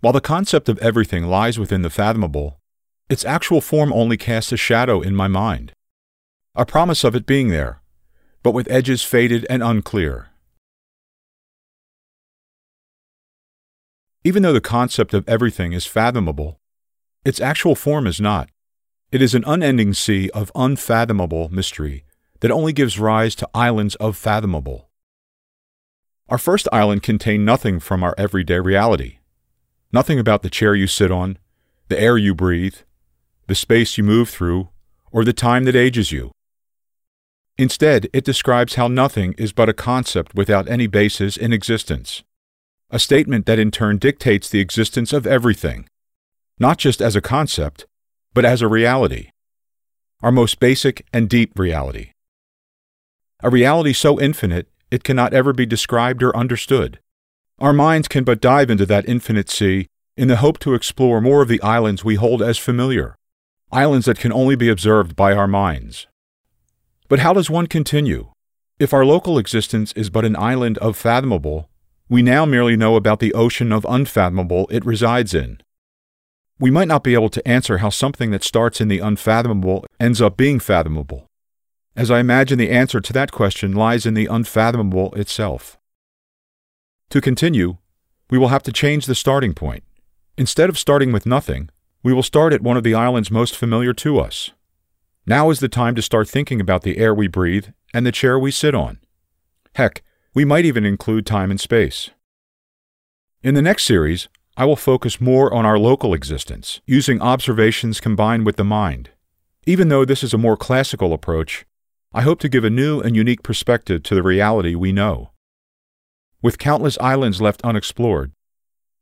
While the concept of everything lies within the fathomable, its actual form only casts a shadow in my mind. A promise of it being there, but with edges faded and unclear. Even though the concept of everything is fathomable, its actual form is not. It is an unending sea of unfathomable mystery that only gives rise to islands of fathomable. Our first island contained nothing from our everyday reality. Nothing about the chair you sit on, the air you breathe, the space you move through, or the time that ages you. Instead, it describes how nothing is but a concept without any basis in existence, a statement that in turn dictates the existence of everything, not just as a concept, but as a reality, our most basic and deep reality. A reality so infinite it cannot ever be described or understood. Our minds can but dive into that infinite sea in the hope to explore more of the islands we hold as familiar, islands that can only be observed by our minds. But how does one continue? If our local existence is but an island of fathomable, we now merely know about the ocean of unfathomable it resides in. We might not be able to answer how something that starts in the unfathomable ends up being fathomable, as I imagine the answer to that question lies in the unfathomable itself. To continue, we will have to change the starting point. Instead of starting with nothing, we will start at one of the islands most familiar to us. Now is the time to start thinking about the air we breathe and the chair we sit on. Heck, we might even include time and space. In the next series, I will focus more on our local existence, using observations combined with the mind. Even though this is a more classical approach, I hope to give a new and unique perspective to the reality we know with countless islands left unexplored.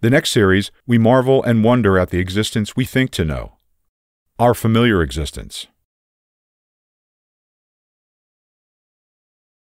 The next series, we marvel and wonder at the existence we think to know, our familiar existence.